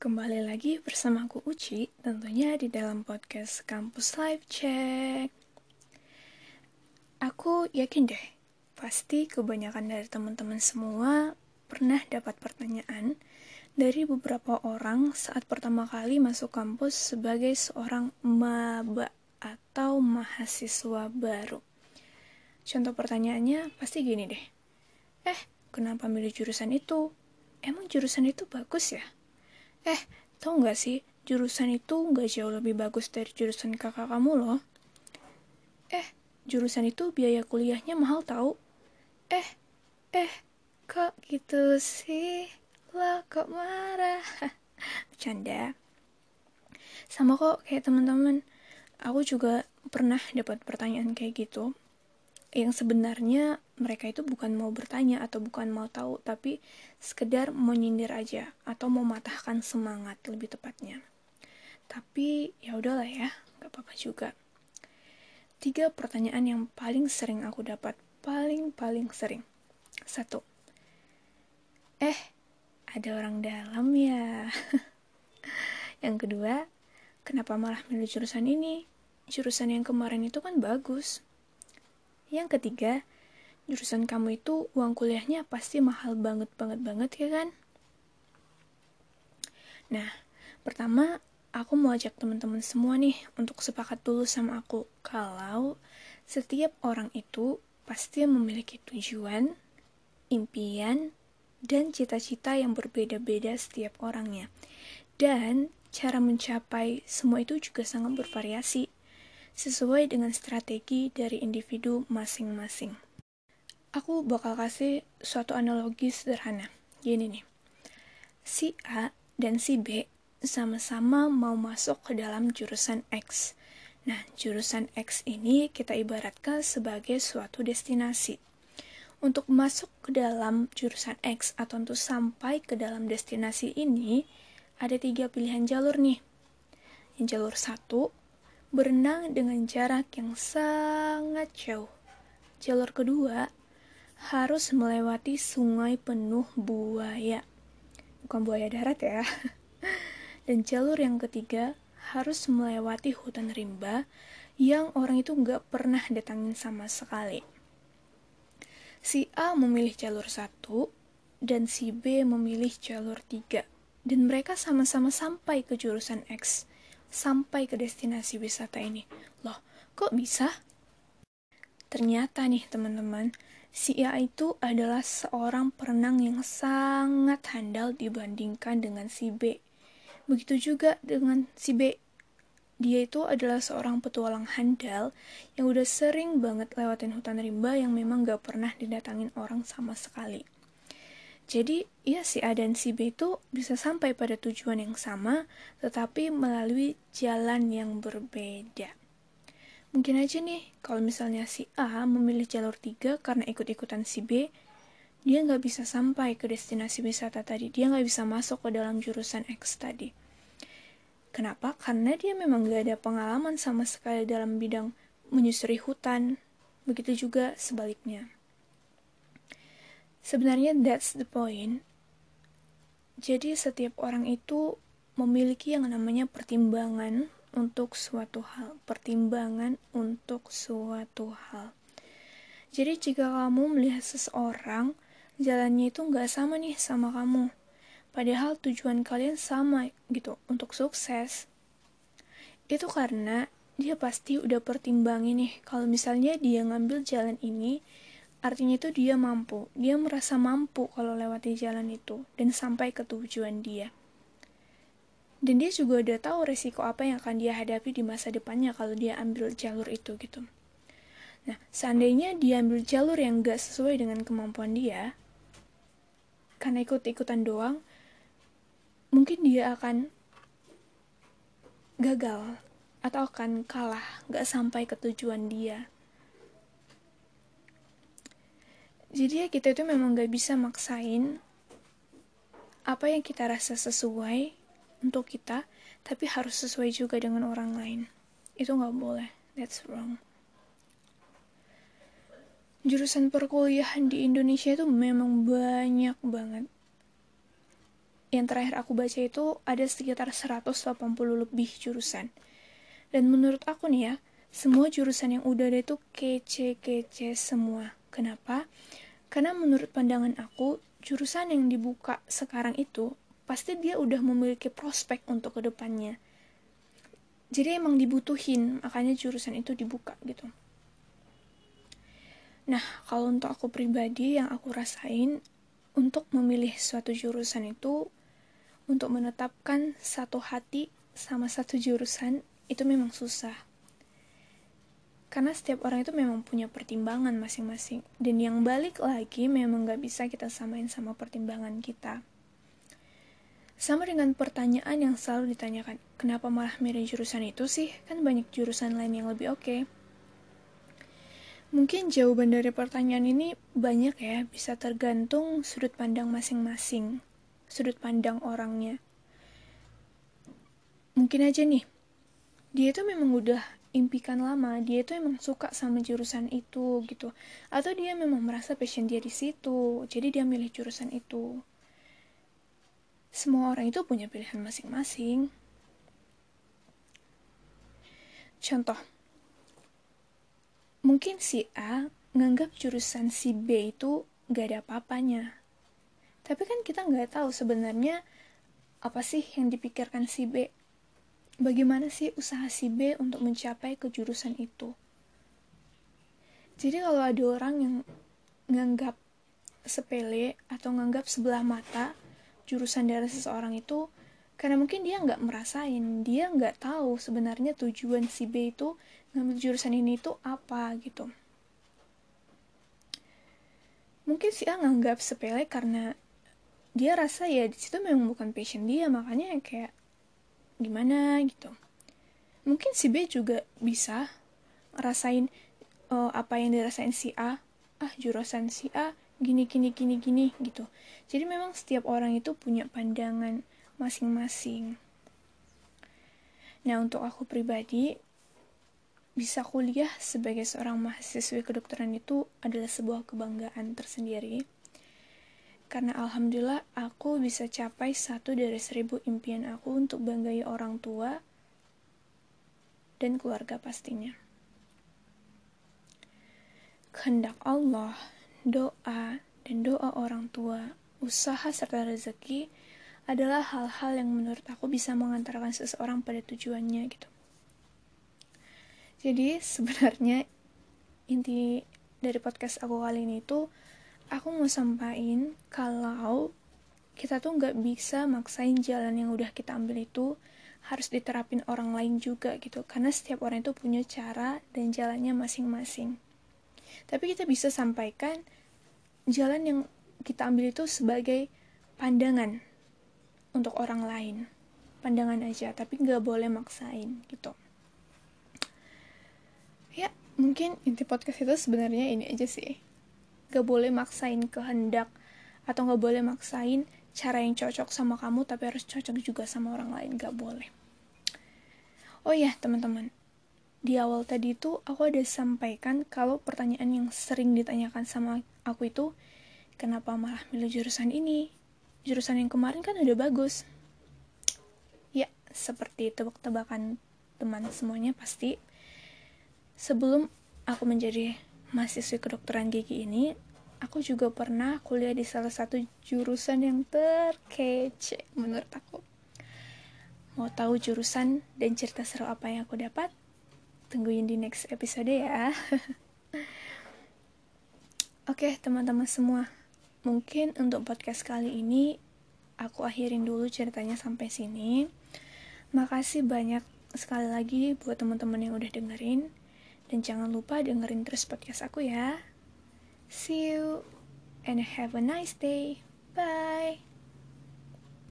Kembali lagi bersamaku Uci, tentunya di dalam podcast Kampus Live Check. Aku yakin deh, pasti kebanyakan dari teman-teman semua pernah dapat pertanyaan dari beberapa orang saat pertama kali masuk kampus sebagai seorang maba atau mahasiswa baru. Contoh pertanyaannya pasti gini deh. Eh, kenapa milih jurusan itu? Emang jurusan itu bagus ya? Eh, tau gak sih, jurusan itu gak jauh lebih bagus dari jurusan kakak kamu loh. Eh, jurusan itu biaya kuliahnya mahal tau. Eh, eh, kok gitu sih? Lah, kok marah? Bercanda. Sama kok kayak teman-teman. Aku juga pernah dapat pertanyaan kayak gitu yang sebenarnya mereka itu bukan mau bertanya atau bukan mau tahu tapi sekedar mau nyindir aja atau mau matahkan semangat lebih tepatnya. Tapi ya udahlah ya nggak apa-apa juga. Tiga pertanyaan yang paling sering aku dapat paling paling sering. Satu eh ada orang dalam ya? Yang kedua kenapa malah milih jurusan ini? Jurusan yang kemarin itu kan bagus yang ketiga, jurusan kamu itu uang kuliahnya pasti mahal banget banget banget ya kan? Nah, pertama aku mau ajak teman-teman semua nih untuk sepakat dulu sama aku kalau setiap orang itu pasti memiliki tujuan, impian, dan cita-cita yang berbeda-beda setiap orangnya. Dan cara mencapai semua itu juga sangat bervariasi sesuai dengan strategi dari individu masing-masing. Aku bakal kasih suatu analogi sederhana. Gini nih. Si A dan si B sama-sama mau masuk ke dalam jurusan X. Nah, jurusan X ini kita ibaratkan sebagai suatu destinasi. Untuk masuk ke dalam jurusan X atau untuk sampai ke dalam destinasi ini, ada tiga pilihan jalur nih. Yang jalur satu berenang dengan jarak yang sangat jauh. Jalur kedua harus melewati sungai penuh buaya. Bukan buaya darat ya. Dan jalur yang ketiga harus melewati hutan rimba yang orang itu nggak pernah datangin sama sekali. Si A memilih jalur satu dan si B memilih jalur tiga. Dan mereka sama-sama sampai ke jurusan X sampai ke destinasi wisata ini. Loh, kok bisa? Ternyata nih teman-teman, si A itu adalah seorang perenang yang sangat handal dibandingkan dengan si B. Begitu juga dengan si B. Dia itu adalah seorang petualang handal yang udah sering banget lewatin hutan rimba yang memang gak pernah didatangin orang sama sekali. Jadi, ya si A dan si B itu bisa sampai pada tujuan yang sama, tetapi melalui jalan yang berbeda. Mungkin aja nih, kalau misalnya si A memilih jalur 3 karena ikut-ikutan si B, dia nggak bisa sampai ke destinasi wisata tadi. Dia nggak bisa masuk ke dalam jurusan X tadi. Kenapa? Karena dia memang nggak ada pengalaman sama sekali dalam bidang menyusuri hutan. Begitu juga sebaliknya. Sebenarnya that's the point. Jadi setiap orang itu memiliki yang namanya pertimbangan untuk suatu hal, pertimbangan untuk suatu hal. Jadi jika kamu melihat seseorang, jalannya itu nggak sama nih sama kamu. Padahal tujuan kalian sama gitu, untuk sukses. Itu karena dia pasti udah pertimbangin nih, kalau misalnya dia ngambil jalan ini, Artinya itu dia mampu, dia merasa mampu kalau lewati jalan itu dan sampai ke tujuan dia. Dan dia juga udah tahu resiko apa yang akan dia hadapi di masa depannya kalau dia ambil jalur itu gitu. Nah, seandainya dia ambil jalur yang gak sesuai dengan kemampuan dia, karena ikut-ikutan doang, mungkin dia akan gagal atau akan kalah, gak sampai ke tujuan dia. Jadi ya kita itu memang gak bisa maksain apa yang kita rasa sesuai untuk kita tapi harus sesuai juga dengan orang lain itu gak boleh that's wrong jurusan perkuliahan di Indonesia itu memang banyak banget yang terakhir aku baca itu ada sekitar 180 lebih jurusan. Dan menurut aku nih ya, semua jurusan yang udah ada itu kece-kece semua. Kenapa? Karena menurut pandangan aku, jurusan yang dibuka sekarang itu pasti dia udah memiliki prospek untuk ke depannya. Jadi emang dibutuhin, makanya jurusan itu dibuka gitu. Nah, kalau untuk aku pribadi yang aku rasain, untuk memilih suatu jurusan itu untuk menetapkan satu hati sama satu jurusan itu memang susah. Karena setiap orang itu memang punya pertimbangan masing-masing. Dan yang balik lagi memang gak bisa kita samain sama pertimbangan kita. Sama dengan pertanyaan yang selalu ditanyakan, kenapa malah milih jurusan itu sih? Kan banyak jurusan lain yang lebih oke. Okay. Mungkin jawaban dari pertanyaan ini banyak ya, bisa tergantung sudut pandang masing-masing sudut pandang orangnya. Mungkin aja nih, dia itu memang udah impikan lama, dia itu emang suka sama jurusan itu gitu. Atau dia memang merasa passion dia di situ, jadi dia milih jurusan itu. Semua orang itu punya pilihan masing-masing. Contoh, mungkin si A nganggap jurusan si B itu gak ada apa-apanya tapi kan kita nggak tahu sebenarnya apa sih yang dipikirkan si B bagaimana sih usaha si B untuk mencapai kejurusan itu? Jadi kalau ada orang yang nganggap sepele atau nganggap sebelah mata jurusan dari seseorang itu karena mungkin dia nggak merasain dia nggak tahu sebenarnya tujuan si B itu ngambil jurusan ini itu apa gitu. Mungkin si A nganggap sepele karena dia rasa ya di situ memang bukan passion dia makanya kayak gimana gitu. Mungkin si B juga bisa rasain uh, apa yang dirasain si A. Ah jurusan si A gini gini gini gini gitu. Jadi memang setiap orang itu punya pandangan masing-masing. Nah untuk aku pribadi bisa kuliah sebagai seorang mahasiswi kedokteran itu adalah sebuah kebanggaan tersendiri karena alhamdulillah aku bisa capai satu dari seribu impian aku untuk banggai orang tua dan keluarga pastinya. Kehendak Allah, doa, dan doa orang tua, usaha serta rezeki adalah hal-hal yang menurut aku bisa mengantarkan seseorang pada tujuannya gitu. Jadi sebenarnya inti dari podcast aku kali ini itu aku mau sampaikan kalau kita tuh nggak bisa maksain jalan yang udah kita ambil itu harus diterapin orang lain juga gitu. Karena setiap orang itu punya cara dan jalannya masing-masing. Tapi kita bisa sampaikan jalan yang kita ambil itu sebagai pandangan untuk orang lain. Pandangan aja tapi nggak boleh maksain gitu. Ya mungkin inti podcast itu sebenarnya ini aja sih gak boleh maksain kehendak atau gak boleh maksain cara yang cocok sama kamu tapi harus cocok juga sama orang lain. Gak boleh. Oh ya teman-teman. Di awal tadi itu aku ada sampaikan kalau pertanyaan yang sering ditanyakan sama aku itu kenapa malah milih jurusan ini? Jurusan yang kemarin kan udah bagus. Ya seperti tebak-tebakan teman semuanya pasti. Sebelum aku menjadi mahasiswi kedokteran gigi ini, aku juga pernah kuliah di salah satu jurusan yang terkece menurut aku. Mau tahu jurusan dan cerita seru apa yang aku dapat? Tungguin di next episode ya. Oke, teman-teman semua. Mungkin untuk podcast kali ini aku akhirin dulu ceritanya sampai sini. Makasih banyak sekali lagi buat teman-teman yang udah dengerin. Dan jangan lupa dengerin terus podcast aku ya. See you and have a nice day. Bye.